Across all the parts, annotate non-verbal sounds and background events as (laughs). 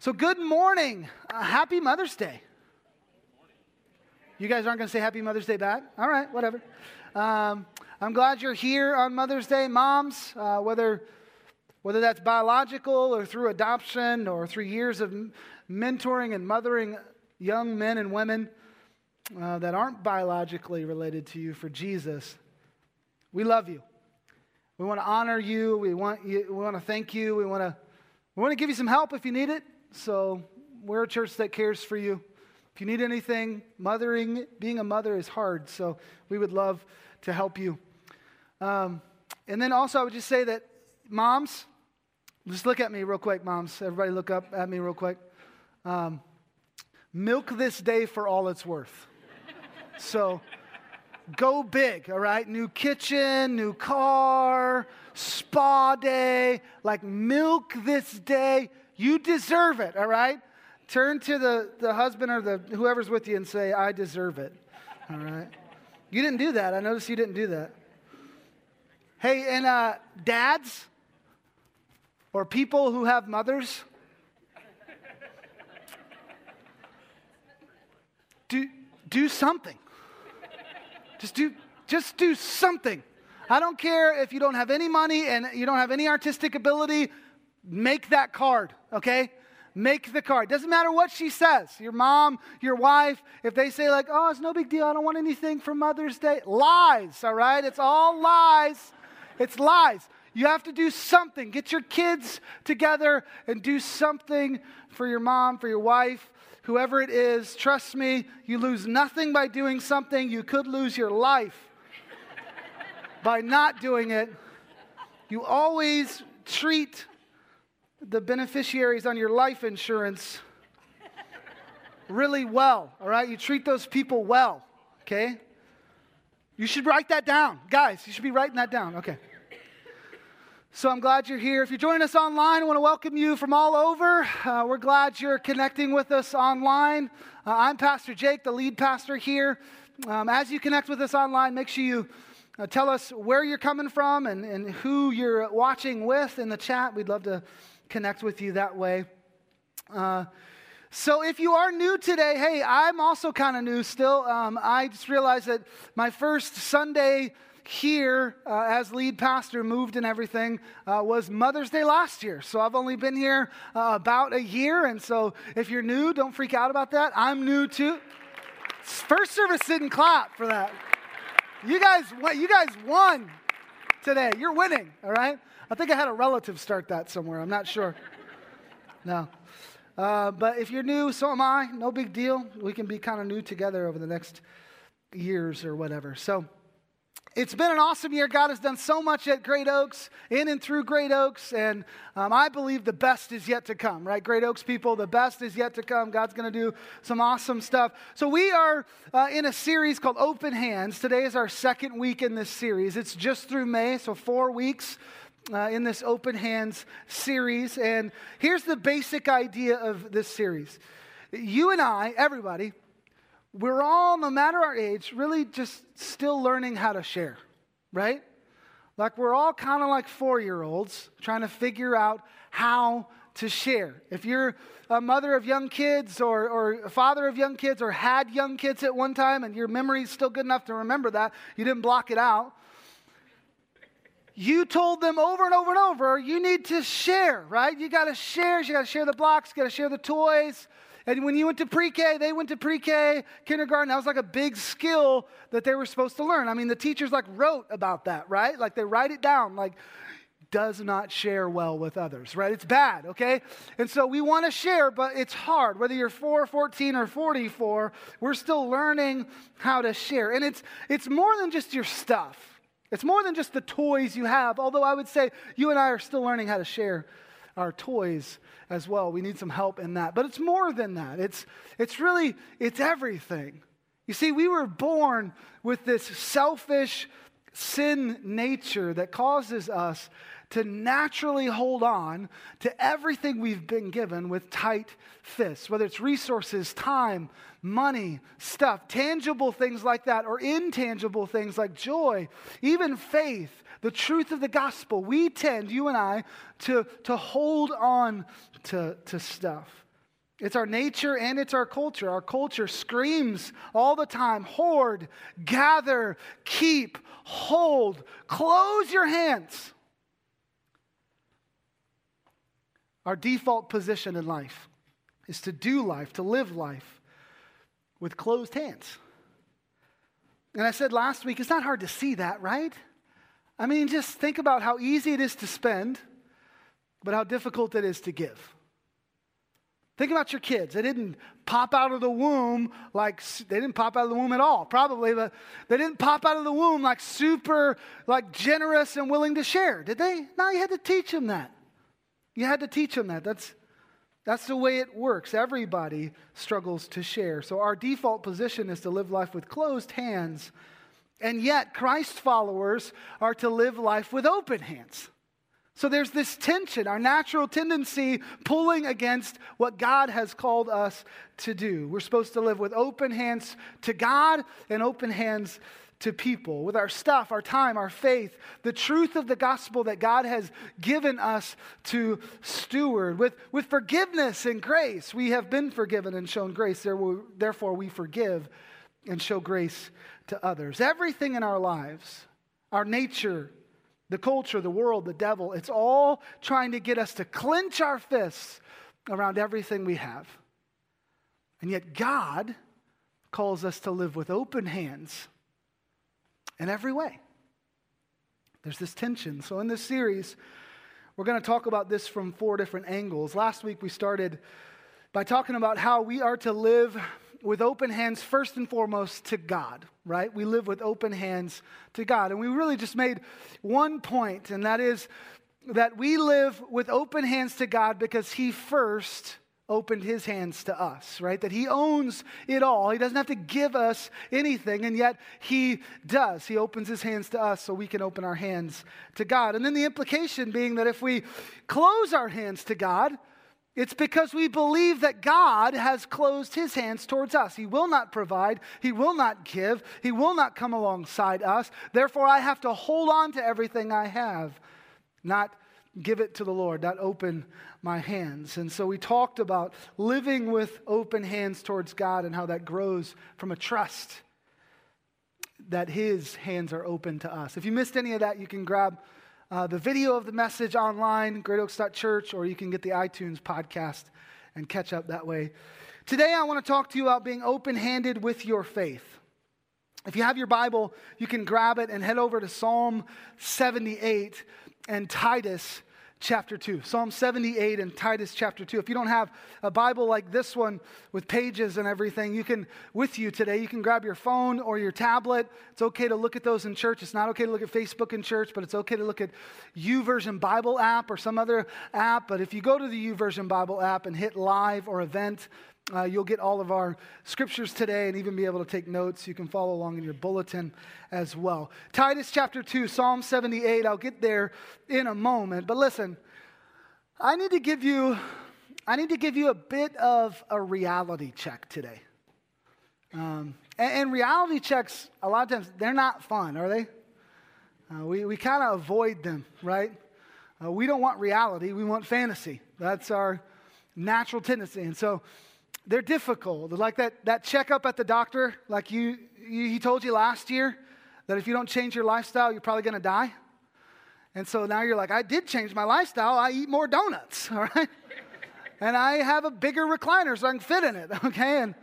So, good morning. Uh, happy Mother's Day. You guys aren't going to say Happy Mother's Day back? All right, whatever. Um, I'm glad you're here on Mother's Day. Moms, uh, whether, whether that's biological or through adoption or through years of mentoring and mothering young men and women uh, that aren't biologically related to you for Jesus, we love you. We want to honor you. We want, you, we want to thank you. We want to, we want to give you some help if you need it. So we're a church that cares for you. If you need anything, mothering, being a mother is hard. So we would love to help you. Um, and then also, I would just say that moms, just look at me real quick, moms. Everybody look up at me real quick. Um, milk this day for all it's worth. So go big, all right? New kitchen, new car, spa day. Like, milk this day. You deserve it, all right? Turn to the, the husband or the whoever's with you and say, I deserve it, all right? You didn't do that. I noticed you didn't do that. Hey, and uh, dads or people who have mothers, do, do something. Just do, just do something. I don't care if you don't have any money and you don't have any artistic ability, make that card, okay? Make the card. Doesn't matter what she says. Your mom, your wife, if they say, like, oh, it's no big deal, I don't want anything for Mother's Day, lies, all right? It's all lies. It's lies. You have to do something. Get your kids together and do something for your mom, for your wife, whoever it is. Trust me, you lose nothing by doing something. You could lose your life by not doing it. You always treat the beneficiaries on your life insurance really well, all right? You treat those people well, okay? You should write that down. Guys, you should be writing that down, okay? So I'm glad you're here. If you're joining us online, I want to welcome you from all over. Uh, we're glad you're connecting with us online. Uh, I'm Pastor Jake, the lead pastor here. Um, as you connect with us online, make sure you uh, tell us where you're coming from and, and who you're watching with in the chat. We'd love to connect with you that way. Uh, so, if you are new today, hey, I'm also kind of new still. Um, I just realized that my first Sunday here uh, as lead pastor, moved and everything, uh, was Mother's Day last year. So I've only been here uh, about a year. And so if you're new, don't freak out about that. I'm new too. First service didn't clap for that. You guys, you guys won today. You're winning, all right? I think I had a relative start that somewhere. I'm not sure. (laughs) No. Uh, but if you're new, so am I. No big deal. We can be kind of new together over the next years or whatever. So, it's been an awesome year. God has done so much at Great Oaks, in and through Great Oaks, and um, I believe the best is yet to come, right? Great Oaks people, the best is yet to come. God's going to do some awesome stuff. So, we are uh, in a series called Open Hands. Today is our second week in this series. It's just through May, so four weeks. Uh, in this Open Hands series. And here's the basic idea of this series you and I, everybody, we're all, no matter our age, really just still learning how to share, right? Like we're all kind of like four year olds trying to figure out how to share. If you're a mother of young kids or, or a father of young kids or had young kids at one time and your memory is still good enough to remember that, you didn't block it out. You told them over and over and over, you need to share, right? You got to share. You got to share the blocks, you got to share the toys. And when you went to pre K, they went to pre K, kindergarten. That was like a big skill that they were supposed to learn. I mean, the teachers like wrote about that, right? Like they write it down, like, does not share well with others, right? It's bad, okay? And so we want to share, but it's hard. Whether you're 4, 14, or 44, we're still learning how to share. And it's, it's more than just your stuff, it's more than just the toys you have, although I would say you and I are still learning how to share our toys as well. We need some help in that. But it's more than that. It's, it's really, it's everything. You see, we were born with this selfish sin nature that causes us to naturally hold on to everything we've been given with tight fists, whether it's resources, time, money, stuff, tangible things like that, or intangible things like joy, even faith, the truth of the gospel. We tend, you and I, to, to hold on to, to stuff. It's our nature and it's our culture. Our culture screams all the time hoard, gather, keep, hold, close your hands. Our default position in life is to do life, to live life with closed hands. And I said last week, it's not hard to see that, right? I mean, just think about how easy it is to spend, but how difficult it is to give. Think about your kids. They didn't pop out of the womb like they didn't pop out of the womb at all, probably, but they didn't pop out of the womb like super like generous and willing to share, did they? No, you had to teach them that. You had to teach them that. That's that's the way it works. Everybody struggles to share. So our default position is to live life with closed hands, and yet Christ followers are to live life with open hands. So there's this tension, our natural tendency pulling against what God has called us to do. We're supposed to live with open hands to God and open hands to people, with our stuff, our time, our faith, the truth of the gospel that God has given us to steward. With, with forgiveness and grace, we have been forgiven and shown grace. Therefore, we forgive and show grace to others. Everything in our lives, our nature, the culture, the world, the devil, it's all trying to get us to clench our fists around everything we have. And yet, God calls us to live with open hands in every way. There's this tension. So, in this series, we're going to talk about this from four different angles. Last week, we started by talking about how we are to live with open hands first and foremost to God, right? We live with open hands to God. And we really just made one point, and that is that we live with open hands to God because He first opened His hands to us, right? That He owns it all. He doesn't have to give us anything, and yet He does. He opens His hands to us so we can open our hands to God. And then the implication being that if we close our hands to God, it's because we believe that God has closed his hands towards us. He will not provide, he will not give, he will not come alongside us. Therefore, I have to hold on to everything I have, not give it to the Lord, not open my hands. And so we talked about living with open hands towards God and how that grows from a trust that his hands are open to us. If you missed any of that, you can grab uh, the video of the message online, greatoaks.church, or you can get the iTunes podcast and catch up that way. Today, I want to talk to you about being open handed with your faith. If you have your Bible, you can grab it and head over to Psalm 78 and Titus chapter 2. Psalm 78 and Titus chapter 2. If you don't have a Bible like this one with pages and everything, you can, with you today, you can grab your phone or your tablet. It's okay to look at those in church. It's not okay to look at Facebook in church, but it's okay to look at YouVersion Bible app or some other app. But if you go to the YouVersion Bible app and hit live or event, uh, you'll get all of our scriptures today and even be able to take notes. You can follow along in your bulletin as well. Titus chapter 2, Psalm 78. I'll get there in a moment. But listen, I need to give you, I need to give you a bit of a reality check today. Um, and, and, reality checks, a lot of times, they're not fun, are they? Uh, we we kind of avoid them, right? Uh, we don't want reality, we want fantasy. That's our natural tendency. And so, they're difficult. Like that, that checkup at the doctor, like you, you, he told you last year that if you don't change your lifestyle, you're probably going to die. And so now you're like, I did change my lifestyle. I eat more donuts, (laughs) all right? and I have a bigger recliner so I can fit in it, (laughs) okay? And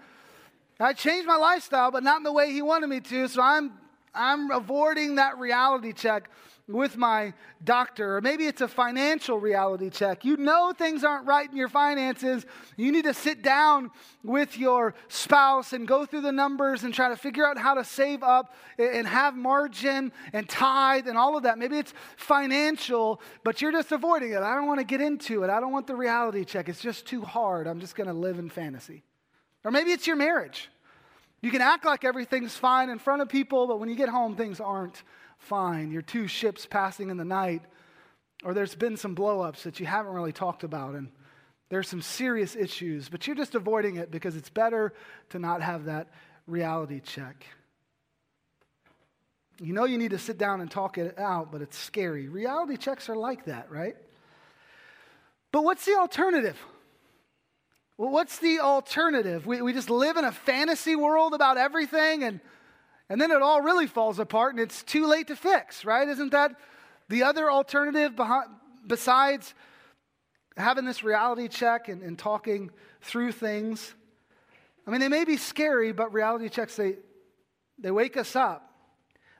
I changed my lifestyle, but not in the way he wanted me to. So I'm, I'm avoiding that reality check with my doctor, or maybe it's a financial reality check. You know things aren't right in your finances. You need to sit down with your spouse and go through the numbers and try to figure out how to save up and have margin and tithe and all of that. Maybe it's financial, but you're just avoiding it. I don't want to get into it. I don't want the reality check. It's just too hard. I'm just going to live in fantasy. Or maybe it's your marriage. You can act like everything's fine in front of people, but when you get home, things aren't fine. You're two ships passing in the night, or there's been some blowups that you haven't really talked about, and there's some serious issues, but you're just avoiding it because it's better to not have that reality check. You know you need to sit down and talk it out, but it's scary. Reality checks are like that, right? But what's the alternative? Well, what's the alternative? We, we just live in a fantasy world about everything and, and then it all really falls apart and it's too late to fix, right? Isn't that the other alternative behind, besides having this reality check and, and talking through things? I mean, they may be scary, but reality checks, they, they wake us up.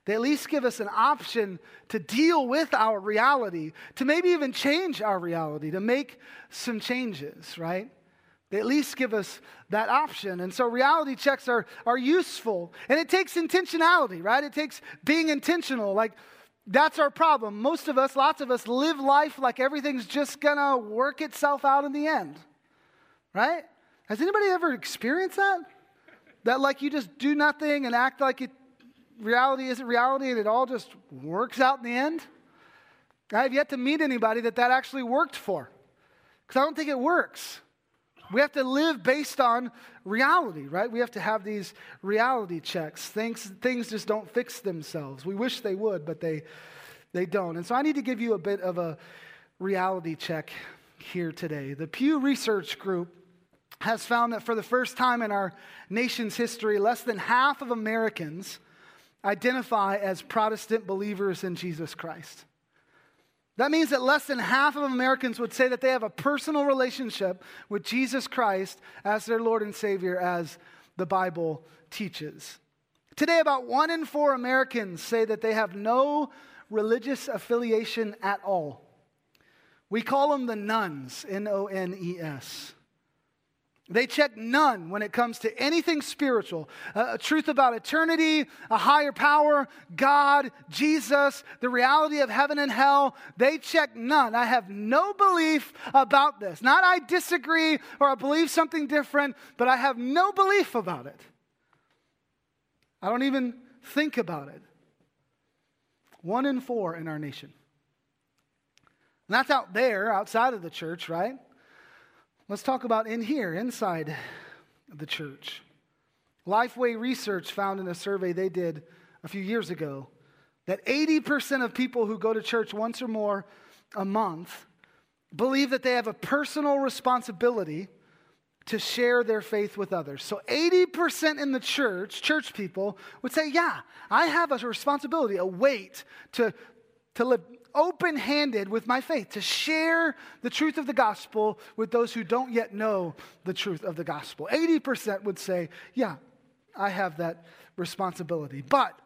They at least give us an option to deal with our reality, to maybe even change our reality, to make some changes, right? They at least give us that option. And so reality checks are, are useful. And it takes intentionality, right? It takes being intentional. Like, that's our problem. Most of us, lots of us, live life like everything's just gonna work itself out in the end, right? Has anybody ever experienced that? That, like, you just do nothing and act like it, reality isn't reality and it all just works out in the end? I have yet to meet anybody that that actually worked for because I don't think it works. We have to live based on reality, right? We have to have these reality checks. Things, things just don't fix themselves. We wish they would, but they, they don't. And so I need to give you a bit of a reality check here today. The Pew Research Group has found that for the first time in our nation's history, less than half of Americans identify as Protestant believers in Jesus Christ. That means that less than half of Americans would say that they have a personal relationship with Jesus Christ as their Lord and Savior, as the Bible teaches. Today, about one in four Americans say that they have no religious affiliation at all. We call them the nones, N O N E S. They check none when it comes to anything spiritual a truth about eternity, a higher power, God, Jesus, the reality of heaven and hell. They check none. I have no belief about this. Not I disagree or I believe something different, but I have no belief about it. I don't even think about it. One in four in our nation. And that's out there, outside of the church, right? Let's talk about in here, inside the church. Lifeway Research found in a survey they did a few years ago that 80% of people who go to church once or more a month believe that they have a personal responsibility to share their faith with others. So 80% in the church, church people, would say, Yeah, I have a responsibility, a weight to, to live open handed with my faith, to share the truth of the gospel with those who don't yet know the truth of the gospel. 80% would say, Yeah, I have that responsibility. But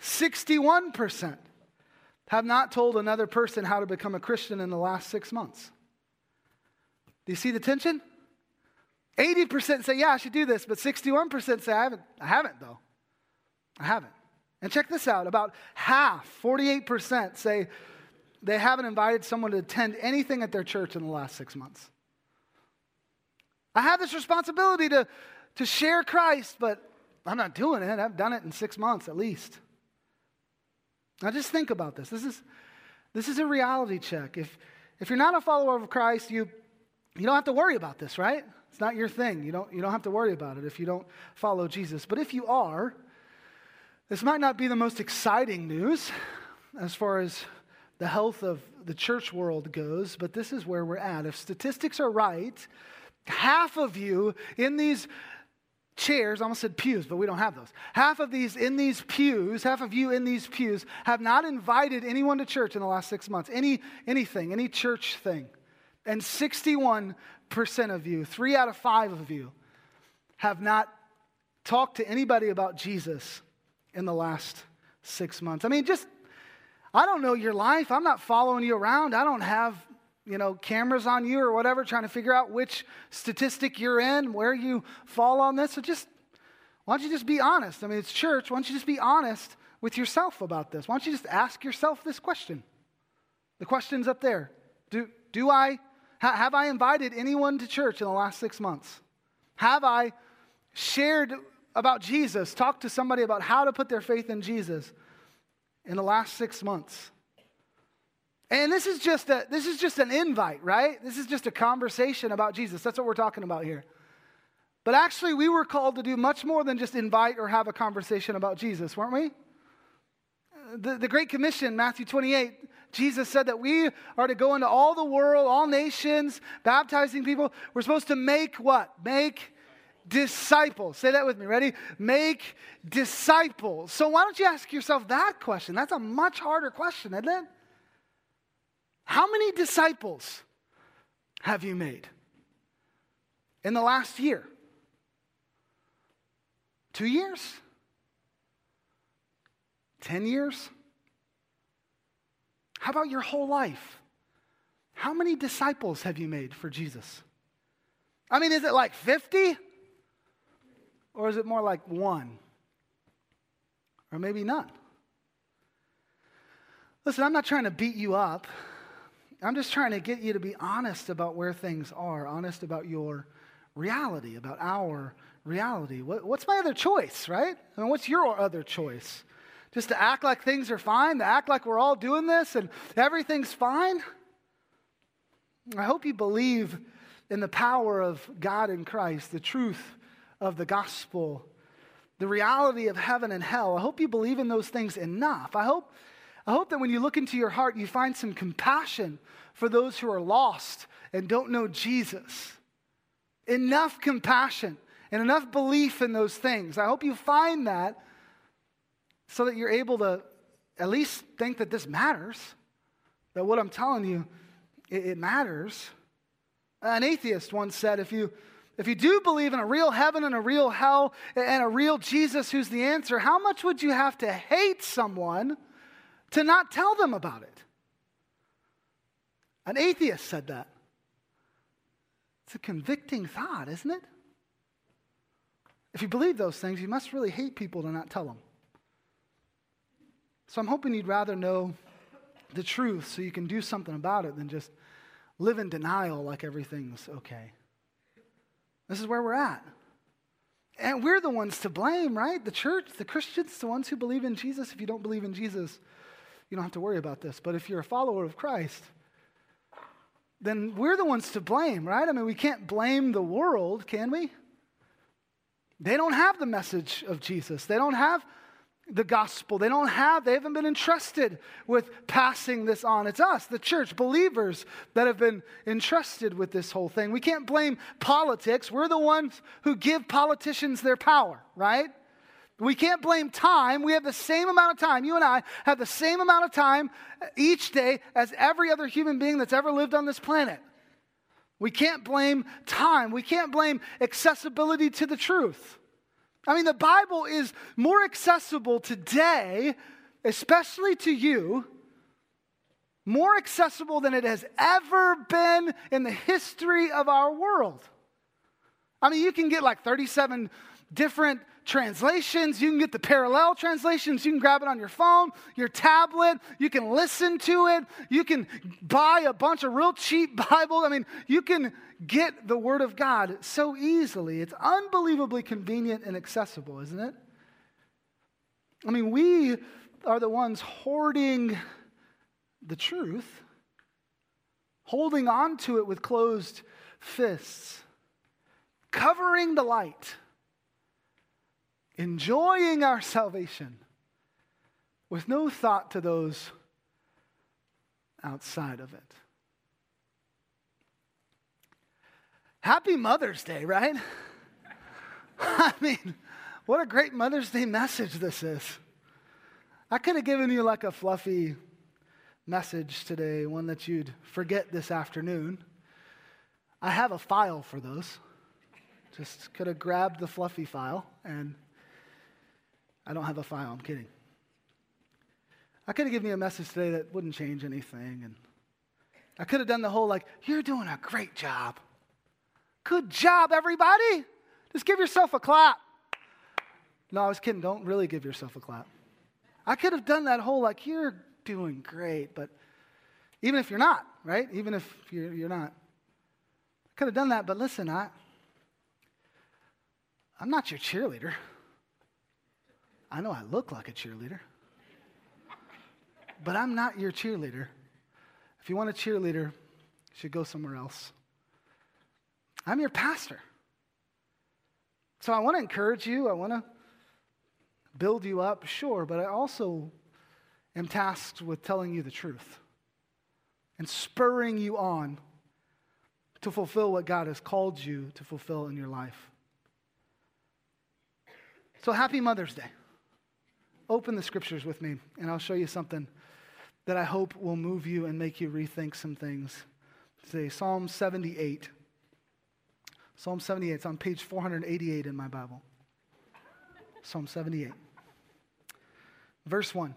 61% have not told another person how to become a Christian in the last six months. Do you see the tension? 80% say, Yeah, I should do this, but 61% say, I haven't, I haven't though. I haven't. And check this out about half, 48%, say, they haven't invited someone to attend anything at their church in the last six months. I have this responsibility to, to share Christ, but I'm not doing it. I've done it in six months at least. Now just think about this. This is, this is a reality check. If, if you're not a follower of Christ, you, you don't have to worry about this, right? It's not your thing. You don't, you don't have to worry about it if you don't follow Jesus. But if you are, this might not be the most exciting news as far as the health of the church world goes, but this is where we're at. If statistics are right, half of you in these chairs, I almost said pews, but we don't have those. Half of these in these pews, half of you in these pews have not invited anyone to church in the last six months, any anything, any church thing. And 61% of you, three out of five of you, have not talked to anybody about Jesus in the last six months. I mean, just I don't know your life. I'm not following you around. I don't have, you know, cameras on you or whatever trying to figure out which statistic you're in, where you fall on this. So just, why don't you just be honest? I mean, it's church. Why don't you just be honest with yourself about this? Why don't you just ask yourself this question? The question's up there. Do, do I, ha, have I invited anyone to church in the last six months? Have I shared about Jesus, talked to somebody about how to put their faith in Jesus? In the last six months. And this is just a this is just an invite, right? This is just a conversation about Jesus. That's what we're talking about here. But actually, we were called to do much more than just invite or have a conversation about Jesus, weren't we? The, the Great Commission, Matthew 28, Jesus said that we are to go into all the world, all nations, baptizing people. We're supposed to make what? Make disciples. Say that with me. Ready? Make disciples. So why don't you ask yourself that question? That's a much harder question, isn't it? How many disciples have you made in the last year? Two years? Ten years? How about your whole life? How many disciples have you made for Jesus? I mean, is it like 50? Or is it more like one? Or maybe none? Listen, I'm not trying to beat you up. I'm just trying to get you to be honest about where things are, honest about your reality, about our reality. What, what's my other choice, right? I mean, what's your other choice? Just to act like things are fine, to act like we're all doing this and everything's fine? I hope you believe in the power of God in Christ, the truth of the gospel, the reality of heaven and hell. I hope you believe in those things enough. I hope, I hope that when you look into your heart, you find some compassion for those who are lost and don't know Jesus. Enough compassion and enough belief in those things. I hope you find that so that you're able to at least think that this matters, that what I'm telling you, it, it matters. An atheist once said if you if you do believe in a real heaven and a real hell and a real Jesus who's the answer, how much would you have to hate someone to not tell them about it? An atheist said that. It's a convicting thought, isn't it? If you believe those things, you must really hate people to not tell them. So I'm hoping you'd rather know the truth so you can do something about it than just live in denial like everything's okay. This is where we're at. And we're the ones to blame, right? The church, the Christians, the ones who believe in Jesus. If you don't believe in Jesus, you don't have to worry about this. But if you're a follower of Christ, then we're the ones to blame, right? I mean, we can't blame the world, can we? They don't have the message of Jesus. They don't have the gospel. They don't have, they haven't been entrusted with passing this on. It's us, the church, believers, that have been entrusted with this whole thing. We can't blame politics. We're the ones who give politicians their power, right? We can't blame time. We have the same amount of time. You and I have the same amount of time each day as every other human being that's ever lived on this planet. We can't blame time. We can't blame accessibility to the truth. I mean, the Bible is more accessible today, especially to you, more accessible than it has ever been in the history of our world. I mean, you can get like 37 different translations. You can get the parallel translations. You can grab it on your phone, your tablet. You can listen to it. You can buy a bunch of real cheap (laughs) Bibles. I mean, you can get the Word of God so easily. It's unbelievably convenient and accessible, isn't it? I mean, we are the ones hoarding the truth, holding on to it with closed fists, covering the light enjoying our salvation with no thought to those outside of it. Happy Mother's Day, right? (laughs) I mean, what a great Mother's Day message this is. I could have given you like a fluffy message today, one that you'd forget this afternoon. I have a file for those. Just could have grabbed the fluffy file and I don't have a file, I'm kidding. I could have given you a message today that wouldn't change anything. And I could have done the whole, like, you're doing a great job. Good job, everybody. Just give yourself a clap. No, I was kidding. Don't really give yourself a clap. I could have done that whole, like, you're doing great, but even if you're not, right? Even if you're, you're not. I could have done that, but listen, I, I'm not your cheerleader. I know I look like a cheerleader, but I'm not your cheerleader. If you want a cheerleader, you should go somewhere else. I'm your pastor. So I want to encourage you. I want to build you up, sure, but I also am tasked with telling you the truth. and spurring you on to fulfill what God has called you to fulfill in your life. So, happy Mother's Day. Open the scriptures with me, and I'll show you something that I hope will move you and make you rethink some things today. Psalm 78. Psalm 78. It's on page 488 in my Bible. Psalm 78. Verse 1.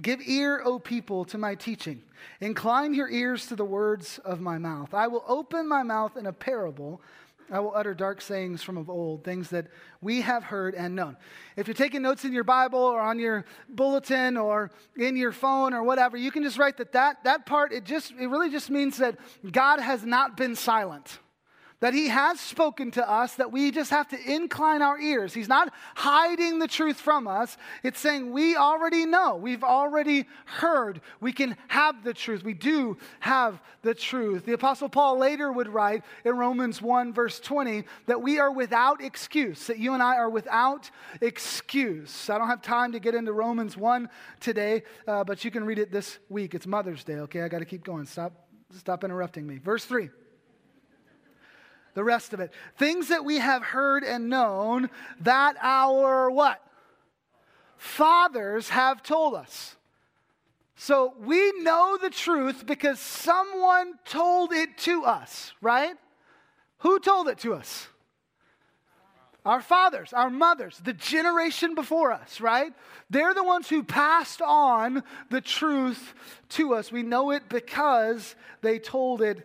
Give ear, O people, to my teaching. Incline your ears to the words of my mouth. I will open my mouth in a parable. I will utter dark sayings from of old, things that we have heard and known. If you're taking notes in your Bible or on your bulletin or in your phone or whatever, you can just write that that, that part, it just it really just means that God has not been silent that he has spoken to us, that we just have to incline our ears. He's not hiding the truth from us. It's saying we already know, we've already heard, we can have the truth. We do have the truth. The Apostle Paul later would write in Romans 1, verse 20, that we are without excuse, that you and I are without excuse. I don't have time to get into Romans 1 today, uh, but you can read it this week. It's Mother's Day, okay? I got to keep going. Stop, stop interrupting me. Verse 3 the rest of it. Things that we have heard and known that our what? Fathers have told us. So we know the truth because someone told it to us, right? Who told it to us? Our fathers, our mothers, the generation before us, right? They're the ones who passed on the truth to us. We know it because they told it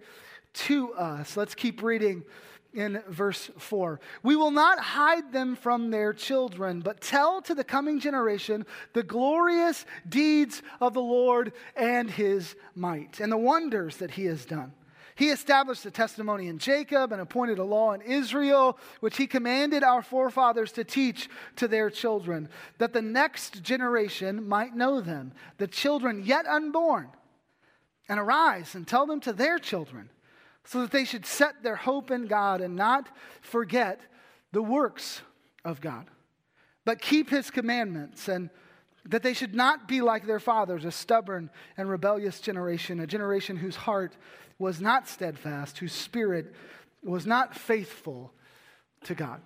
to us. Let's keep reading in verse 4. We will not hide them from their children, but tell to the coming generation the glorious deeds of the Lord and his might and the wonders that he has done. He established a testimony in Jacob and appointed a law in Israel, which he commanded our forefathers to teach to their children, that the next generation might know them, the children yet unborn, and arise and tell them to their children so that they should set their hope in God and not forget the works of God, but keep his commandments, and that they should not be like their fathers, a stubborn and rebellious generation, a generation whose heart was not steadfast, whose spirit was not faithful to God.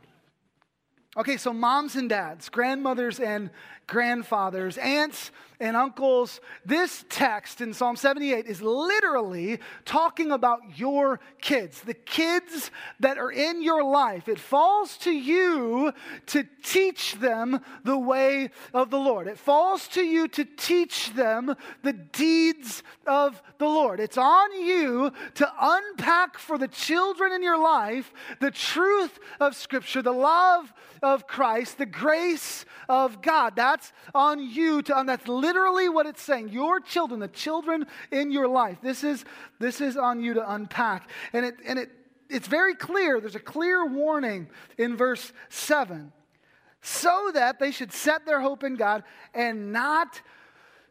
Okay, so moms and dads, grandmothers and grandfathers, aunts and uncles, this text in Psalm 78 is literally talking about your kids, the kids that are in your life. It falls to you to teach them the way of the Lord. It falls to you to teach them the deeds of the Lord. It's on you to unpack for the children in your life the truth of Scripture, the love of Christ, the grace of God. That's on you to, and that's literally what it's saying. Your children, the children in your life, this is, this is on you to unpack. And it, and it, it's very clear. There's a clear warning in verse 7 so that they should set their hope in God and not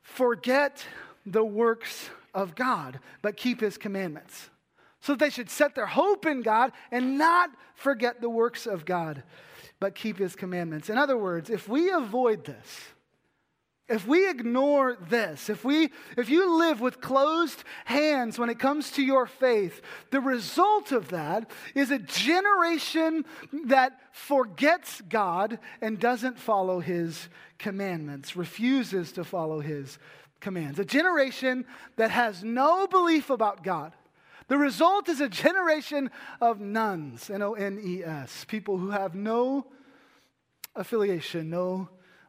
forget the works of God, but keep his commandments. So that they should set their hope in God and not forget the works of God but keep his commandments. In other words, if we avoid this, if we ignore this, if, we, if you live with closed hands when it comes to your faith, the result of that is a generation that forgets God and doesn't follow his commandments, refuses to follow his commands. A generation that has no belief about God. The result is a generation of nones, N O N E S, people who have no affiliation, no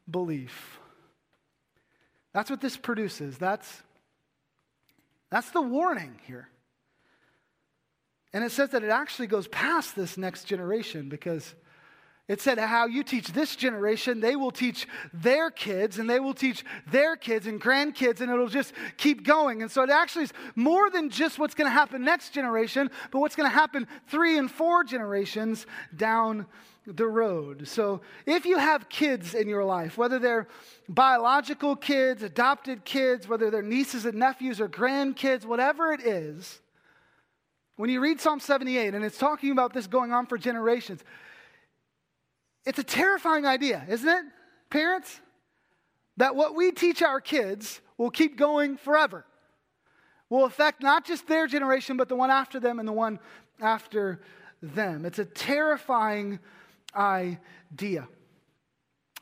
belief. That's what this produces. That's, that's the warning here. And it says that it actually goes past this next generation because it said how you teach this generation, they will teach their kids, and they will teach their kids and grandkids, and it'll just keep going. And so it actually is more than just what's going to happen next generation, but what's going to happen three and four generations down the road. So if you have kids in your life, whether they're biological kids, adopted kids, whether they're nieces and nephews or grandkids, whatever it is, when you read Psalm 78 and it's talking about this going on for generations, it's a terrifying idea, isn't it, parents? That what we teach our kids will keep going forever. will affect not just their generation, but the one after them and the one after them. It's a terrifying idea.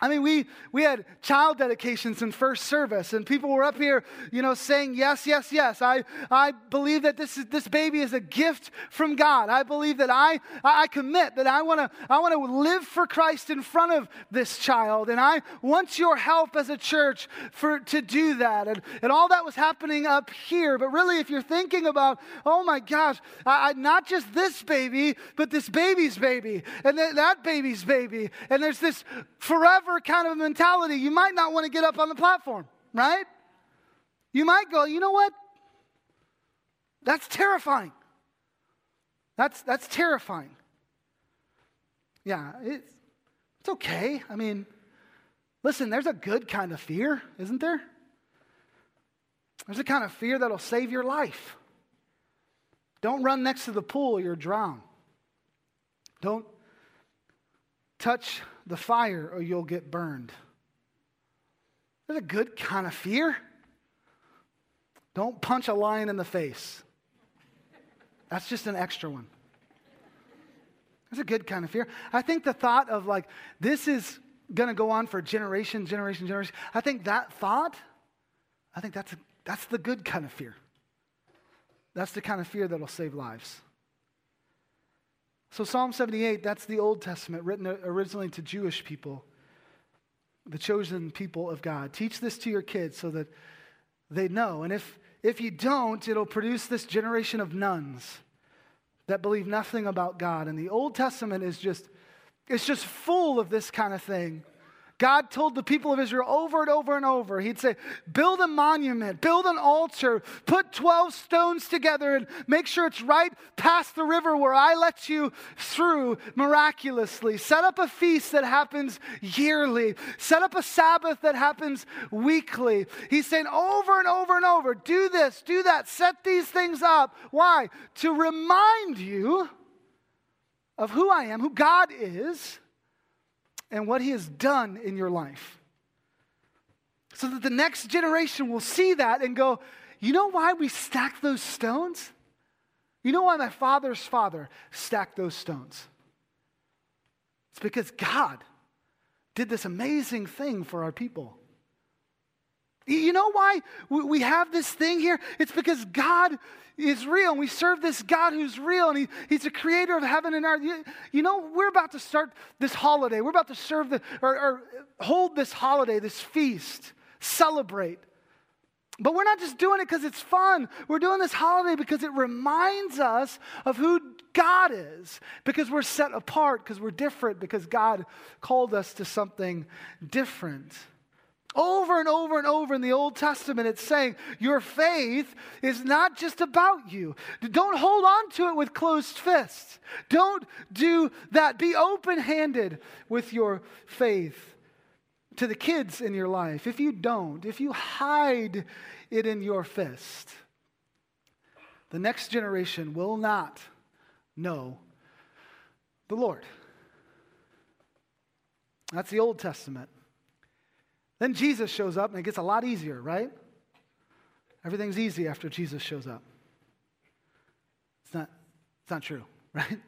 I mean, we, we had child dedications in first service, and people were up here, you know, saying, Yes, yes, yes. I, I believe that this, is, this baby is a gift from God. I believe that I, I commit that I want to I wanna live for Christ in front of this child, and I want your help as a church for, to do that. And, and all that was happening up here. But really, if you're thinking about, oh my gosh, I, I, not just this baby, but this baby's baby, and th- that baby's baby, and there's this forever kind of mentality, you might not want to get up on the platform, right? You might go, you know what? That's terrifying. That's, that's terrifying. Yeah, it's, it's okay. I mean, listen, there's a good kind of fear, isn't there? There's a kind of fear that'll save your life. Don't run next to the pool, you'll drown. Don't touch the fire or you'll get burned. There's a good kind of fear. Don't punch a lion in the face. That's just an extra one. That's a good kind of fear. I think the thought of like, this is going to go on for generation, generation, generation. I think that thought, I think that's, that's the good kind of fear. That's the kind of fear that'll save lives. So, Psalm 78, that's the Old Testament written originally to Jewish people, the chosen people of God. Teach this to your kids so that they know. And if, if you don't, it'll produce this generation of nones that believe nothing about God. And the Old Testament is just, it's just full of this kind of thing. God told the people of Israel over and over and over, He'd say, build a monument, build an altar, put 12 stones together and make sure it's right past the river where I let you through miraculously. Set up a feast that happens yearly, set up a Sabbath that happens weekly. He's saying over and over and over, do this, do that, set these things up. Why? To remind you of who I am, who God is and what He has done in your life. So that the next generation will see that and go, you know why we stack those stones? You know why my father's father stacked those stones? It's because God did this amazing thing for our people. You know why we have this thing here? It's because God is real and we serve this God who's real and he, He's the creator of heaven and earth. You, you, know, we're about to start this holiday. We're about to serve the, or, or hold this holiday, this feast, celebrate. But we're not just doing it because it's fun. We're doing this holiday because it reminds us of who God is, because we're set apart, because we're different, because God called us to something different. Over and over and over in the Old Testament, it's saying your faith is not just about you. Don't hold on to it with closed fists. Don't do that. Be open handed with your faith to the kids in your life. If you don't, if you hide it in your fist, the next generation will not know the Lord. That's the Old Testament. Then Jesus shows up and it gets a lot easier, right? Everything's easy after Jesus shows up. It's not, it's not true, (laughs) right?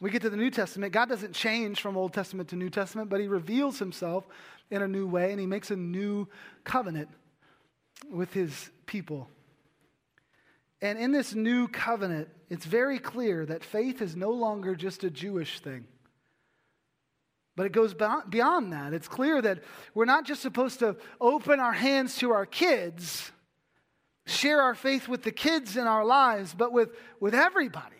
We get to the New Testament. God doesn't change from Old Testament to New Testament, but He reveals Himself in a new way and He makes a new covenant with His people. And in this new covenant, it's very clear that faith is no longer just a Jewish thing. But it goes beyond that. It's clear that we're not just supposed to open our hands to our kids, share our faith with the kids in our lives, but with, with everybody.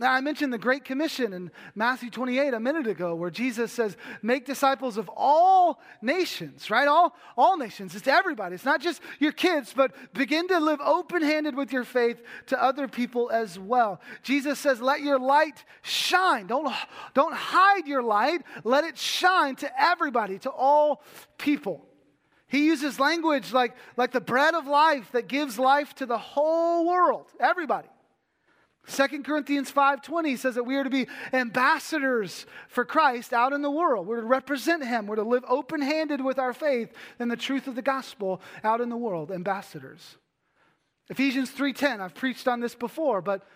Now, I mentioned the Great Commission in Matthew 28 a minute ago, where Jesus says, Make disciples of all nations, right? All, all nations. It's everybody. It's not just your kids, but begin to live open handed with your faith to other people as well. Jesus says, Let your light shine. Don't, don't hide your light, let it shine to everybody, to all people. He uses language like, like the bread of life that gives life to the whole world, everybody. 2 Corinthians 5:20 says that we are to be ambassadors for Christ out in the world. We're to represent him. We're to live open-handed with our faith and the truth of the gospel out in the world, ambassadors. Ephesians 3:10, I've preached on this before, but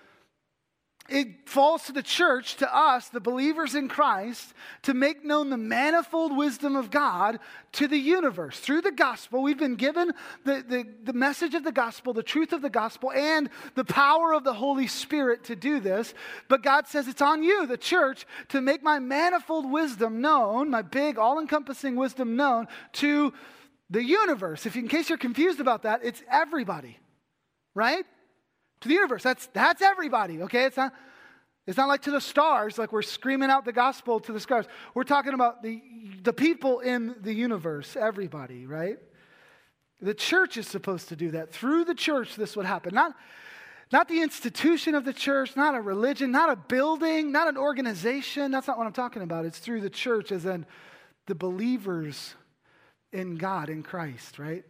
it falls to the church, to us, the believers in Christ, to make known the manifold wisdom of God to the universe. Through the gospel, we've been given the, the, the, message of the gospel, the truth of the gospel, and the power of the Holy Spirit to do this. But God says it's on you, the church, to make my manifold wisdom known, my big, all encompassing wisdom known to the universe. If in case you're confused about that, it's everybody, right? To the universe. That's, that's everybody, okay? It's not, it's not like to the stars, like we're screaming out the gospel to the stars. We're talking about the, the people in the universe, everybody, right? The church is supposed to do that. Through the church, this would happen. Not, not the institution of the church, not a religion, not a building, not an organization. That's not what I'm talking about. It's through the church, as in the believers in God, in Christ, right?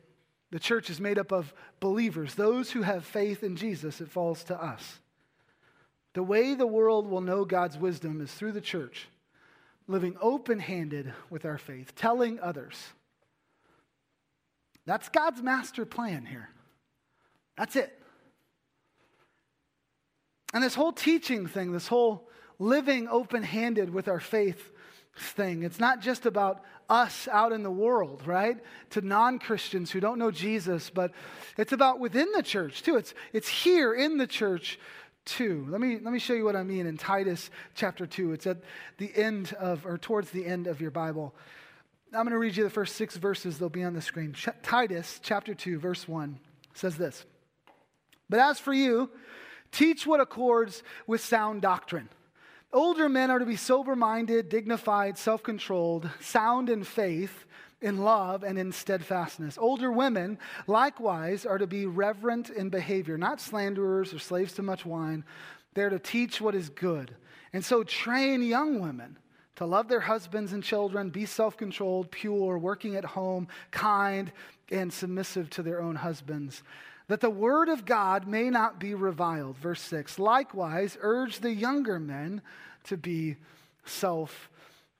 The church is made up of believers, those who have faith in Jesus. It falls to us. The way the world will know God's wisdom is through the church, living open handed with our faith, telling others. That's God's master plan here. That's it. And this whole teaching thing, this whole living open handed with our faith thing. It's not just about us out in the world, right? To non Christians who don't know Jesus, but it's about within the church too. It's, it's here in the church too. Let me, let me show you what I mean in Titus chapter 2. It's at the end of, or towards the end of your Bible. I'm going to read you the first six verses, they'll be on the screen. Ch- Titus chapter 2, verse 1 says this But as for you, teach what accords with sound doctrine. Older men are to be sober minded, dignified, self controlled, sound in faith, in love, and in steadfastness. Older women, likewise, are to be reverent in behavior, not slanderers or slaves to much wine. They're to teach what is good. And so train young women to love their husbands and children, be self controlled, pure, working at home, kind, and submissive to their own husbands that the word of God may not be reviled. Verse 6 Likewise, urge the younger men to be self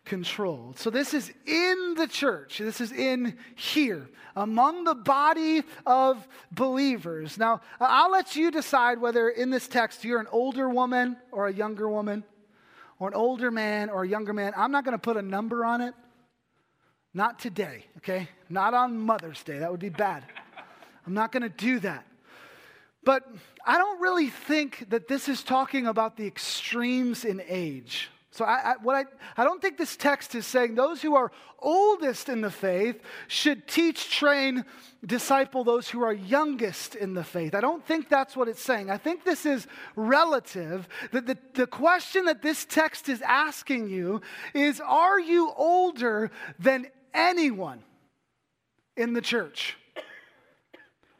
controlled. So, this is in the church. This is in here, among the body of believers. Now, I'll let you decide whether in this text you're an older woman or a younger woman, or an older man or a younger man. I'm not going to put a number on it. Not today, okay? Not on Mother's Day. That would be bad. I'm not going to do that. But I don't really think that this is talking about the extremes in age. So I, I, what I, I don't think this text is saying those who are oldest in the faith should teach, train, disciple those who are youngest in the faith. I don't think that's what it's saying. I think this is relative. That the, the question that this text is asking you is Are you older than anyone in the church?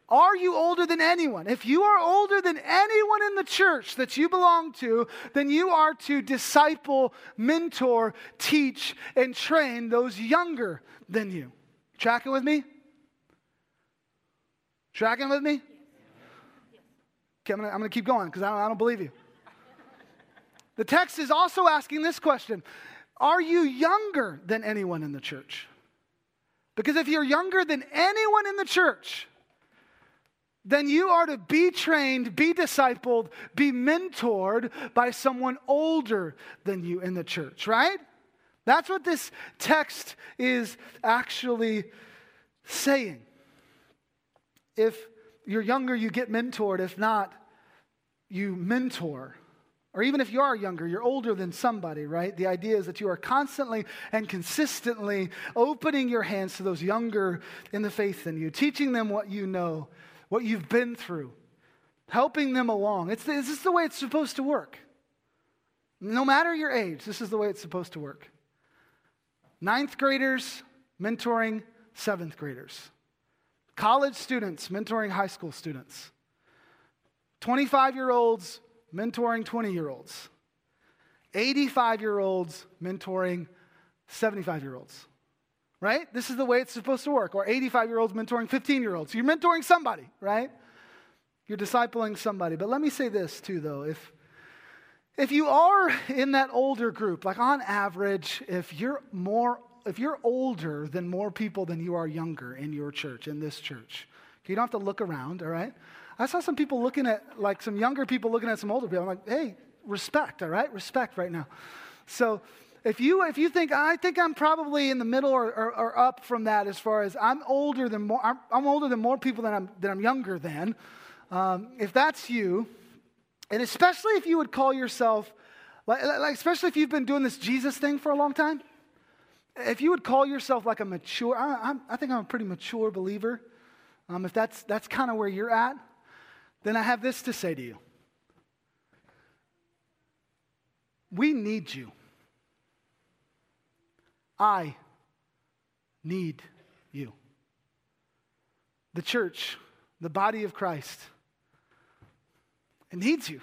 Are you older than anyone? If you are older than anyone in the church that you belong to, then you are to disciple, mentor, teach, and train those younger than you. Tracking with me? Tracking with me? Okay, I'm going to keep going because I, I don't believe you. The text is also asking this question Are you younger than anyone in the church? Because if you're younger than anyone in the church, then you are to be trained, be discipled, be mentored by someone older than you in the church, right? That's what this text is actually saying. If you're younger, you get mentored. If not, you mentor. Or even if you are younger, you're older than somebody, right? The idea is that you are constantly and consistently opening your hands to those younger in the faith than you, teaching them what you know what you've been through, helping them along. It's, this the way it's supposed to work. No matter your age, this is the way it's supposed to work. Ninth graders mentoring seventh graders, college students mentoring high school students, 25 year olds mentoring 20 year olds, 85 year olds mentoring 75 year olds right? This is the way it's supposed to work. Or 85 year olds mentoring 15 year olds. You're mentoring somebody, right? You're discipling somebody. But let me say this too, though. If, if you are in that older group, like on average, if you're more if you're older than more people than you are younger in your church, in this church, you don't have to look around, all right? I saw some people looking at, like some younger people looking at some older people. I'm like, hey, respect, all right? Respect right now. So if you if you think I think I'm probably in the middle or, or, or up from that as far as I'm older than more I'm, I'm, older than more people than I'm than I'm younger than. Um, if that's you, and especially if you would call yourself, like, like, especially if you've been doing this Jesus thing for a long time, if you would call yourself like a mature, I, I think I'm a pretty mature believer. Um, if that's, that's kind of where you're at, then I have this to say to you. We need you. I need you. The church, the body of Christ, it needs you.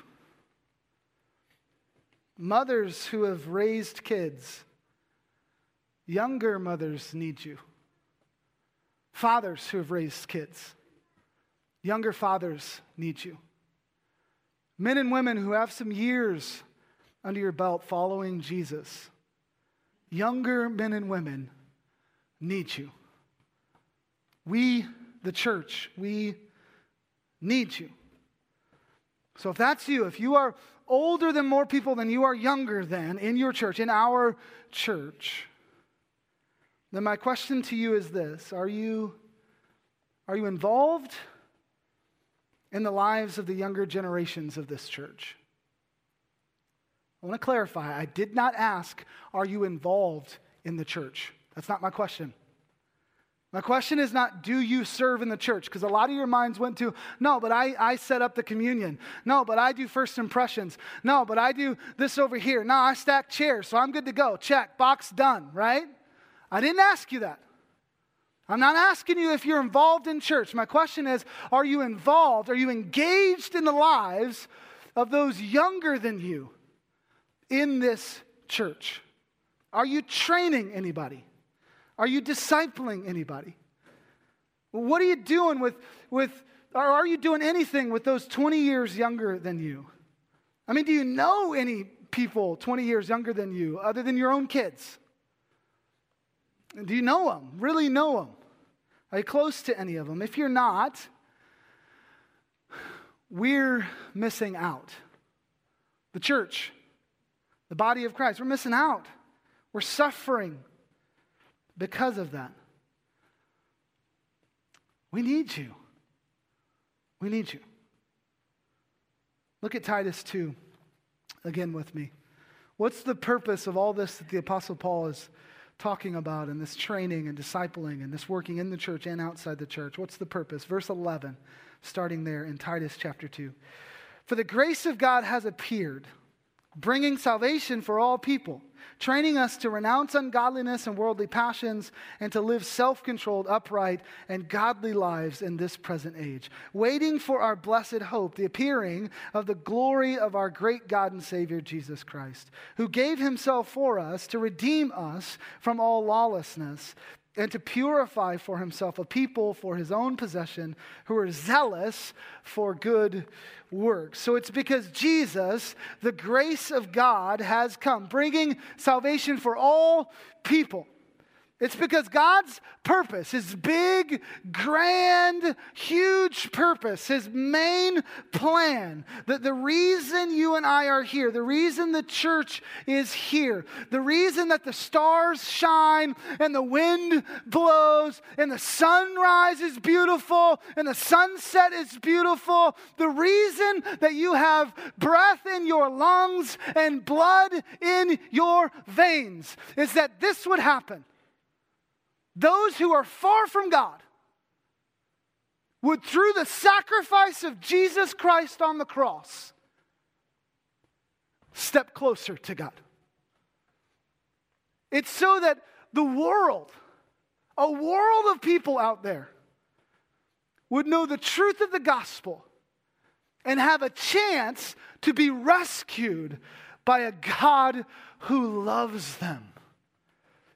Mothers who have raised kids, younger mothers need you. Fathers who have raised kids, younger fathers need you. Men and women who have some years under your belt following Jesus, younger men and women need you. We, the church, we need you. So if that's you, if you are older than more people than you are younger than in your church, in our church, then my question to you is this Are you, are you involved in the lives of the younger generations of this church? I want to clarify. I did not ask, Are you involved in the church? That's not my question. My question is not, do you serve in the church? Because a lot of your minds went to, no, but I, I set up the communion. No, but I do first impressions. No, but I do this over here. No, I stack chairs, so I'm good to go. Check, box done, right? I didn't ask you that. I'm not asking you if you're involved in church. My question is, are you involved? Are you engaged in the lives of those younger than you in this church? Are you training anybody? Are you discipling anybody? What are you doing with, with or are you doing anything with those 20 years younger than you? I mean, do you know any people 20 years younger than you other than your own kids? Do you know them? Really know them? Are you close to any of them? If you're not, we're missing out. The church, the body of Christ, we're missing out. We're suffering because of that. We need you. We need you. Look at Titus 2 again with me. What's the purpose of all this that the Apostle Paul is talking about and this training and discipling and this working in the church and outside the church? What's the purpose? Verse 11, starting there in Titus chapter 2. For the grace of God has appeared bringing salvation for all people, training us to renounce ungodliness and worldly passions and to live self controlled, upright, and godly lives in this present age, waiting for our blessed hope, the appearing of the glory of our great God and Savior Jesus Christ, who gave himself for us to redeem us from all lawlessness and to purify for himself a people for his own possession who are zealous for good works. So it's because Jesus, the grace of God, has come, bringing salvation for all people. It's because God's purpose, his big, grand, huge purpose, his main plan, that the reason you and I are here, the reason the church is here, the reason that the stars shine and the wind blows and the sunrise is beautiful and the sunset is beautiful, the reason that you have breath in your lungs and blood in your veins is that this would happen those who are far from God would, through the sacrifice of Jesus Christ on the cross, step closer to God. It's so that the world, a world of people out there, would know the truth of the gospel and have a chance to be rescued by a God who loves them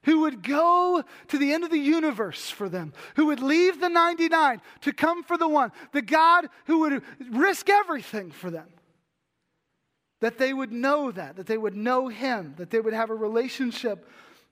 who would go to the end of the universe for them, who would leave the 99 to come for the one, the God who would risk everything for them. That they would know that, that they would know Him, that they would have a relationship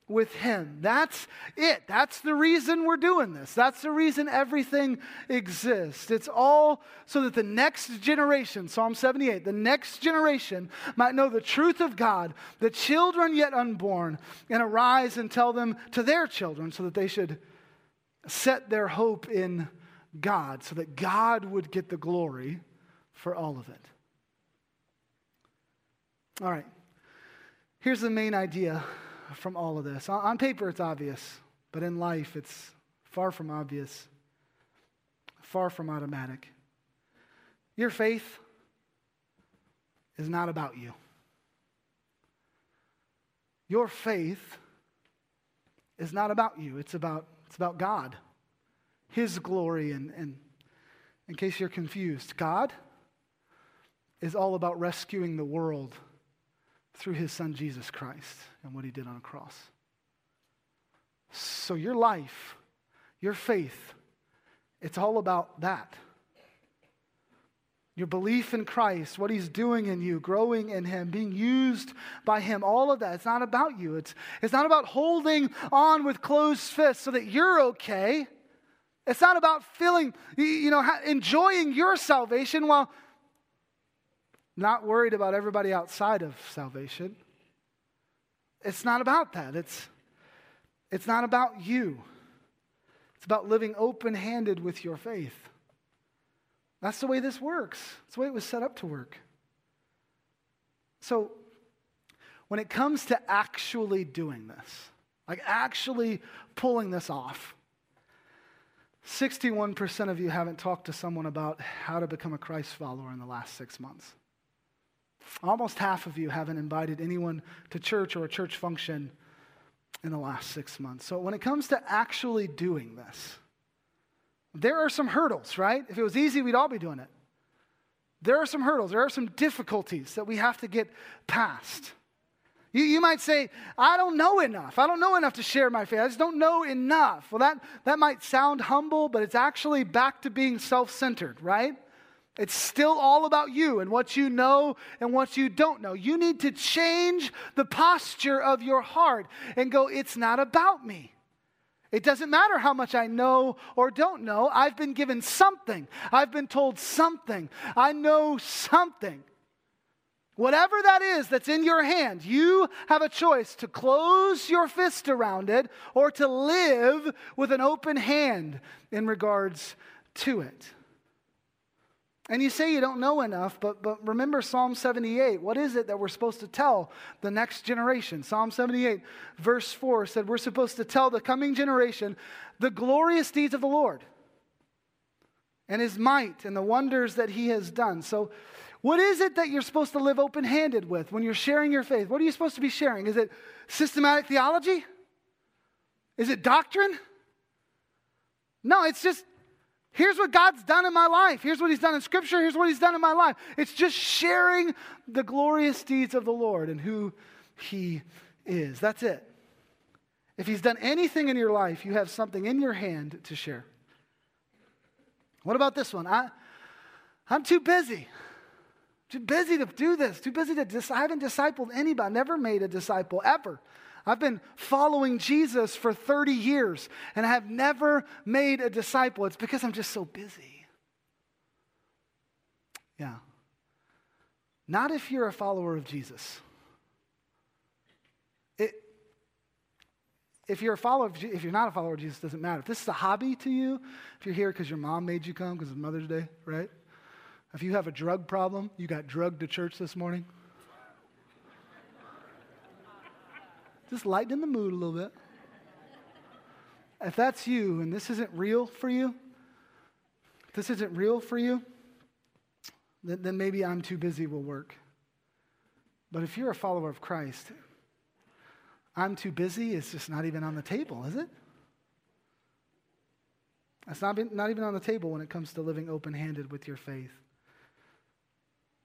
with Him. That's it. That's the reason we're doing this. That's the reason everything exists. It's all so that the next generation, Psalm 78, the next generation might know the truth of God, the children yet unborn, and arise and tell them to their children so that they should set their hope in God, so that God would get the glory for all of it. All right. Here's the main idea from all of this. On paper, it's obvious, but in life, it's far from obvious, far from automatic. Your faith is not about you. Your faith is not about you, it's about, it's about God, His glory. And, and in case you're confused, God is all about rescuing the world through his son Jesus Christ and what he did on a cross. So your life, your faith, it's all about that. Your belief in Christ, what he's doing in you, growing in him, being used by him, all of that. It's not about you. It's, it's not about holding on with closed fists so that you're okay. It's not about feeling, you know, enjoying your salvation while not worried about everybody outside of salvation. It's not about that. It's, it's not about you. It's about living open handed with your faith. That's the way this works. That's the way it was set up to work. So, when it comes to actually doing this, like actually pulling this off, 61% of you haven't talked to someone about how to become a Christ follower in the last six months. Almost half of you haven't invited anyone to church or a church function in the last six months. So, when it comes to actually doing this, there are some hurdles, right? If it was easy, we'd all be doing it. There are some hurdles, there are some difficulties that we have to get past. You, you might say, I don't know enough. I don't know enough to share my faith. I just don't know enough. Well, that, that might sound humble, but it's actually back to being self centered, right? It's still all about you and what you know and what you don't know. You need to change the posture of your heart and go, it's not about me. It doesn't matter how much I know or don't know. I've been given something. I've been told something. I know something. Whatever that is that's in your hand, you have a choice to close your fist around it or to live with an open hand in regards to it. And you say you don't know enough, but, but remember Psalm 78. What is it that we're supposed to tell the next generation? Psalm 78, verse 4 said we're supposed to tell the coming generation the glorious deeds of the Lord and his might and the wonders that he has done. So, what is it that you're supposed to live open handed with when you're sharing your faith? What are you supposed to be sharing? Is it systematic theology? Is it doctrine? No, it's just Here's what God's done in my life. Here's what He's done in Scripture. Here's what He's done in my life. It's just sharing the glorious deeds of the Lord and who He is. That's it. If He's done anything in your life, you have something in your hand to share. What about this one? I, I'm too busy. Too busy to do this. Too busy to. Dis- I haven't discipled anybody. Never made a disciple ever. I've been following Jesus for 30 years and I have never made a disciple. It's because I'm just so busy. Yeah. Not if you're a follower of Jesus. It, if you're a follower, if you're not a follower of Jesus, doesn't matter. If this is a hobby to you, if you're here because your mom made you come because it's Mother's Day, right? If you have a drug problem, you got drugged to church this morning. Just lighten the mood a little bit. If that's you and this isn't real for you, this isn't real for you, then, then maybe I'm too busy will work. But if you're a follower of Christ, I'm too busy, it's just not even on the table, is it? That's not, not even on the table when it comes to living open handed with your faith.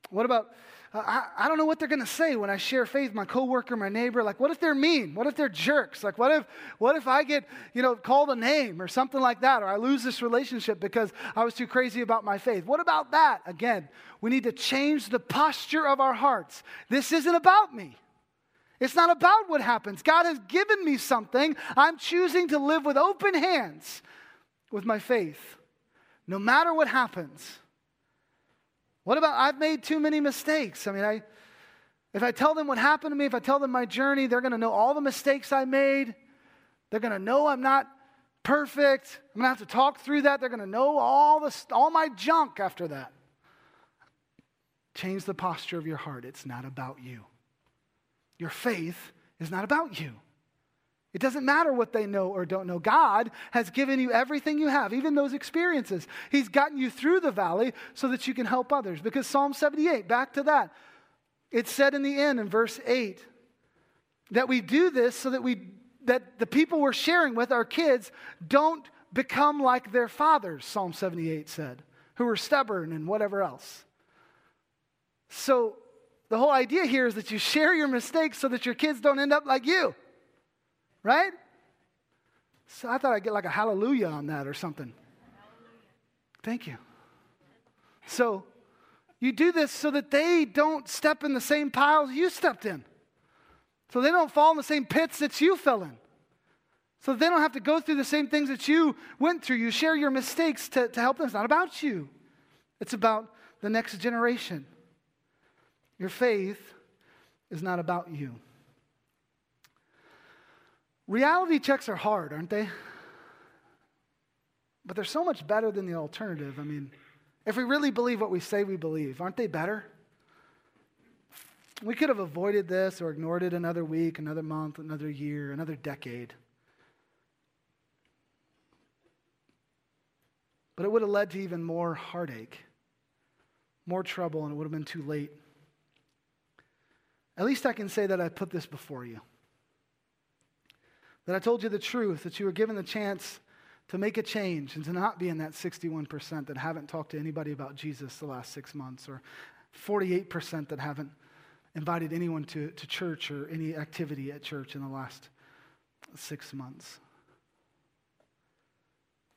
What about, I, I don't know what they're going to say when I share faith, my coworker, my neighbor. Like, what if they're mean? What if they're jerks? Like, what if, what if I get, you know, called a name or something like that, or I lose this relationship because I was too crazy about my faith? What about that? Again, we need to change the posture of our hearts. This isn't about me. It's not about what happens. God has given me something. I'm choosing to live with open hands with my faith, no matter what happens. What about I've made too many mistakes? I mean, I, if I tell them what happened to me, if I tell them my journey, they're going to know all the mistakes I made. They're going to know I'm not perfect. I'm going to have to talk through that. They're going to know all, the, all my junk after that. Change the posture of your heart. It's not about you. Your faith is not about you. It doesn't matter what they know or don't know. God has given you everything you have, even those experiences. He's gotten you through the valley so that you can help others. Because Psalm 78, back to that, it said in the end in verse 8 that we do this so that we that the people we're sharing with, our kids, don't become like their fathers, Psalm 78 said, who were stubborn and whatever else. So the whole idea here is that you share your mistakes so that your kids don't end up like you. Right? So I thought I'd get like a hallelujah on that or something. Thank you. So you do this so that they don't step in the same piles you stepped in. So they don't fall in the same pits that you fell in. So they don't have to go through the same things that you went through. You share your mistakes to, to help them. It's not about you, it's about the next generation. Your faith is not about you. Reality checks are hard, aren't they? But they're so much better than the alternative. I mean, if we really believe what we say we believe, aren't they better? We could have avoided this or ignored it another week, another month, another year, another decade. But it would have led to even more heartache, more trouble, and it would have been too late. At least I can say that I put this before you that I told you the truth, that you were given the chance to make a change and to not be in that 61% that haven't talked to anybody about Jesus the last six months, or 48% that haven't invited anyone to, to church or any activity at church in the last six months.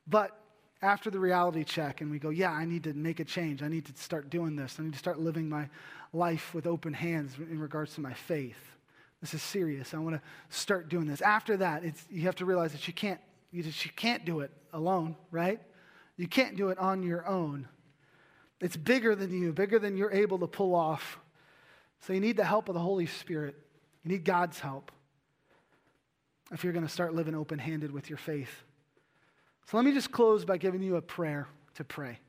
But after the reality check, and we go, yeah, I need to make a change. I need to start doing this. I need to start living my life with open hands in regards to my faith. This is serious. I want to start doing this. After that, you have to realize that you can't, you, just, you can't do it alone, right? You can't do it on your own. It's bigger than you, bigger than you're able to pull off. So you need the help of the Holy Spirit. You need God's help if you're going to start living open handed with your faith. So let me just close by giving you a prayer to pray.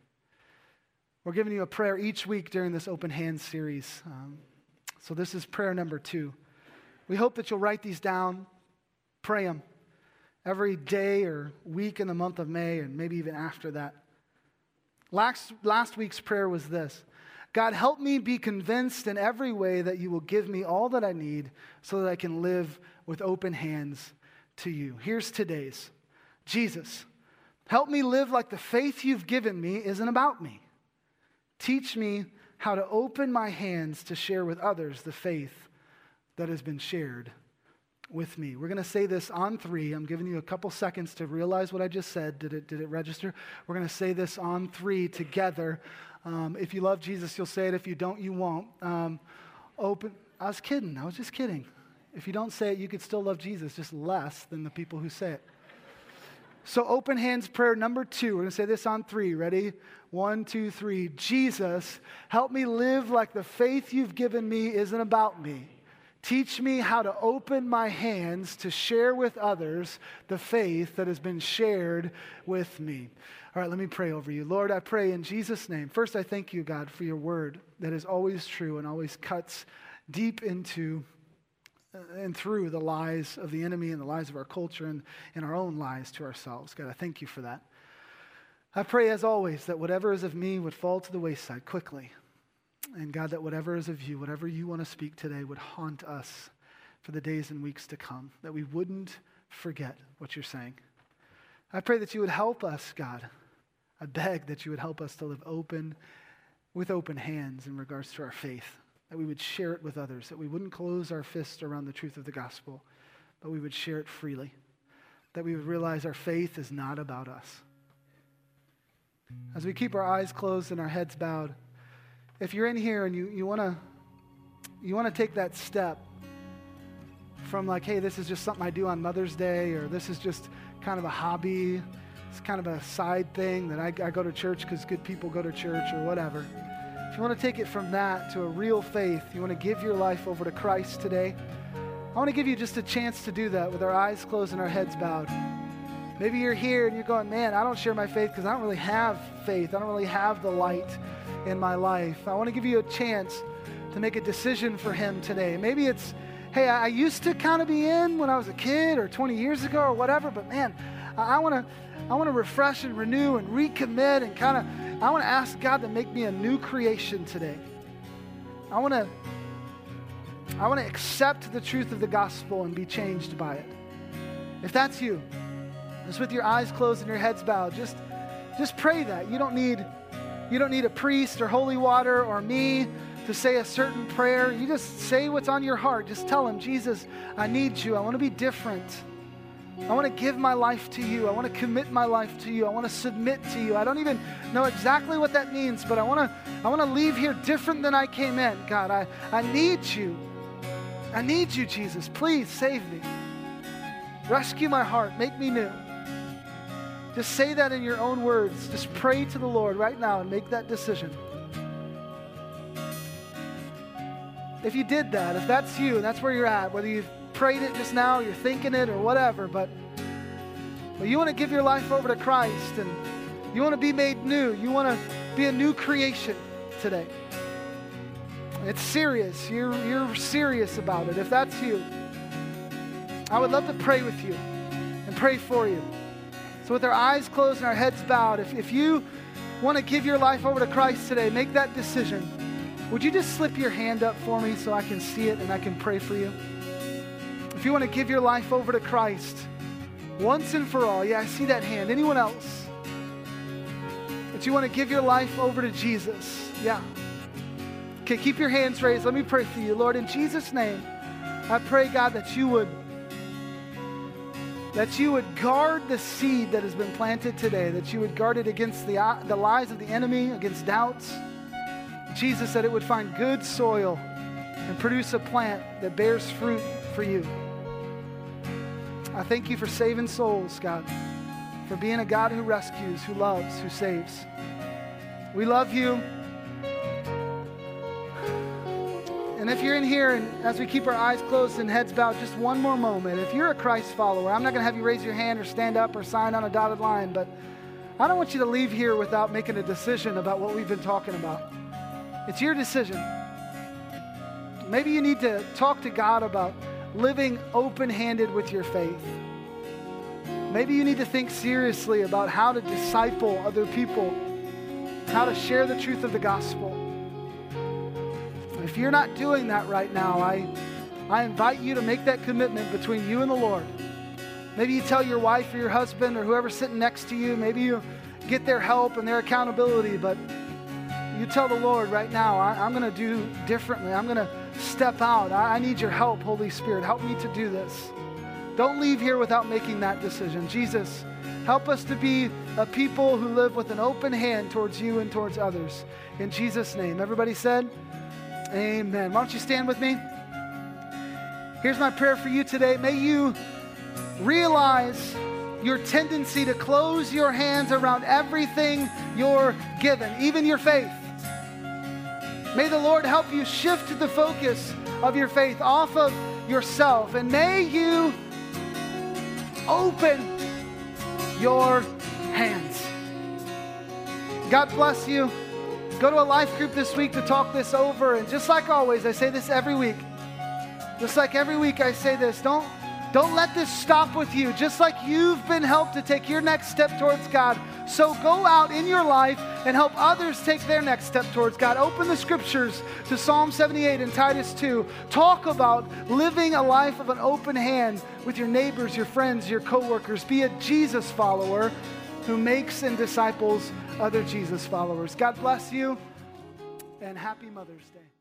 We're giving you a prayer each week during this open hands series. Um, so this is prayer number two. We hope that you'll write these down, pray them every day or week in the month of May, and maybe even after that. Last, last week's prayer was this God, help me be convinced in every way that you will give me all that I need so that I can live with open hands to you. Here's today's Jesus, help me live like the faith you've given me isn't about me. Teach me how to open my hands to share with others the faith that has been shared with me. We're going to say this on three. I'm giving you a couple seconds to realize what I just said. Did it, did it register? We're going to say this on three together. Um, if you love Jesus, you'll say it. If you don't, you won't. Um, open. I was kidding. I was just kidding. If you don't say it, you could still love Jesus, just less than the people who say it. So, open hands prayer number two. We're going to say this on three. Ready? One, two, three. Jesus, help me live like the faith you've given me isn't about me. Teach me how to open my hands to share with others the faith that has been shared with me. All right, let me pray over you. Lord, I pray in Jesus' name. First, I thank you, God, for your word that is always true and always cuts deep into uh, and through the lies of the enemy and the lies of our culture and, and our own lies to ourselves. God, I thank you for that. I pray, as always, that whatever is of me would fall to the wayside quickly and God, that whatever is of you, whatever you want to speak today, would haunt us for the days and weeks to come, that we wouldn't forget what you're saying. I pray that you would help us, God. I beg that you would help us to live open with open hands in regards to our faith, that we would share it with others, that we wouldn't close our fist around the truth of the gospel, but we would share it freely, that we would realize our faith is not about us. As we keep our eyes closed and our heads bowed, if you're in here and you, you want to you want to take that step from like, hey, this is just something I do on Mother's Day, or this is just kind of a hobby, it's kind of a side thing that I, I go to church because good people go to church or whatever. If you want to take it from that to a real faith, you want to give your life over to Christ today, I want to give you just a chance to do that with our eyes closed and our heads bowed. Maybe you're here and you're going, man, I don't share my faith because I don't really have faith. I don't really have the light in my life. I want to give you a chance to make a decision for Him today. Maybe it's, hey, I used to kind of be in when I was a kid or 20 years ago or whatever, but man, I want to. I want to refresh and renew and recommit and kind of, I want to ask God to make me a new creation today. I want to, I want to accept the truth of the gospel and be changed by it. If that's you, just with your eyes closed and your heads bowed, just, just pray that. You don't need, you don't need a priest or holy water or me to say a certain prayer. You just say what's on your heart. Just tell him, Jesus, I need you. I want to be different. I want to give my life to you. I want to commit my life to you. I want to submit to you. I don't even know exactly what that means, but I want to I want to leave here different than I came in. God, I, I need you. I need you, Jesus. Please save me. Rescue my heart. Make me new. Just say that in your own words. Just pray to the Lord right now and make that decision. If you did that, if that's you that's where you're at, whether you've prayed it just now, you're thinking it or whatever, but, but you want to give your life over to Christ and you want to be made new. You want to be a new creation today. It's serious. You're, you're serious about it. If that's you, I would love to pray with you and pray for you. So, with our eyes closed and our heads bowed, if, if you want to give your life over to Christ today, make that decision. Would you just slip your hand up for me so I can see it and I can pray for you? If you want to give your life over to Christ once and for all, yeah, I see that hand. Anyone else? That you want to give your life over to Jesus? Yeah. Okay, keep your hands raised. Let me pray for you. Lord, in Jesus' name, I pray, God, that you would that you would guard the seed that has been planted today, that you would guard it against the, uh, the lies of the enemy, against doubts. Jesus said it would find good soil and produce a plant that bears fruit for you. I thank you for saving souls, God, for being a God who rescues, who loves, who saves. We love you. And if you're in here and as we keep our eyes closed and heads bowed, just one more moment. If you're a Christ follower, I'm not going to have you raise your hand or stand up or sign on a dotted line, but I don't want you to leave here without making a decision about what we've been talking about. It's your decision. Maybe you need to talk to God about living open handed with your faith. Maybe you need to think seriously about how to disciple other people, how to share the truth of the gospel. If you're not doing that right now, I, I invite you to make that commitment between you and the Lord. Maybe you tell your wife or your husband or whoever's sitting next to you, maybe you get their help and their accountability, but you tell the Lord right now, I, am going to do differently. I'm going to step out. I, I need your help, Holy Spirit. Help me to do this. Don't leave here without making that decision. Jesus, help us to be a people who live with an open hand towards you and towards others. In Jesus' name. Everybody said, Amen. Why don't you stand with me? Here's my prayer for you today. May you realize your tendency to close your hands around everything you're given, even your faith. May the Lord help you shift the focus of your faith off of yourself. And may you open your hands. God bless you. Go to a life group this week to talk this over. And just like always, I say this every week. Just like every week, I say this don't, don't let this stop with you. Just like you've been helped to take your next step towards God, so go out in your life and help others take their next step towards God. Open the scriptures to Psalm 78 and Titus 2. Talk about living a life of an open hand with your neighbors, your friends, your coworkers. Be a Jesus follower who makes and disciples other Jesus followers. God bless you. and happy Mother's Day.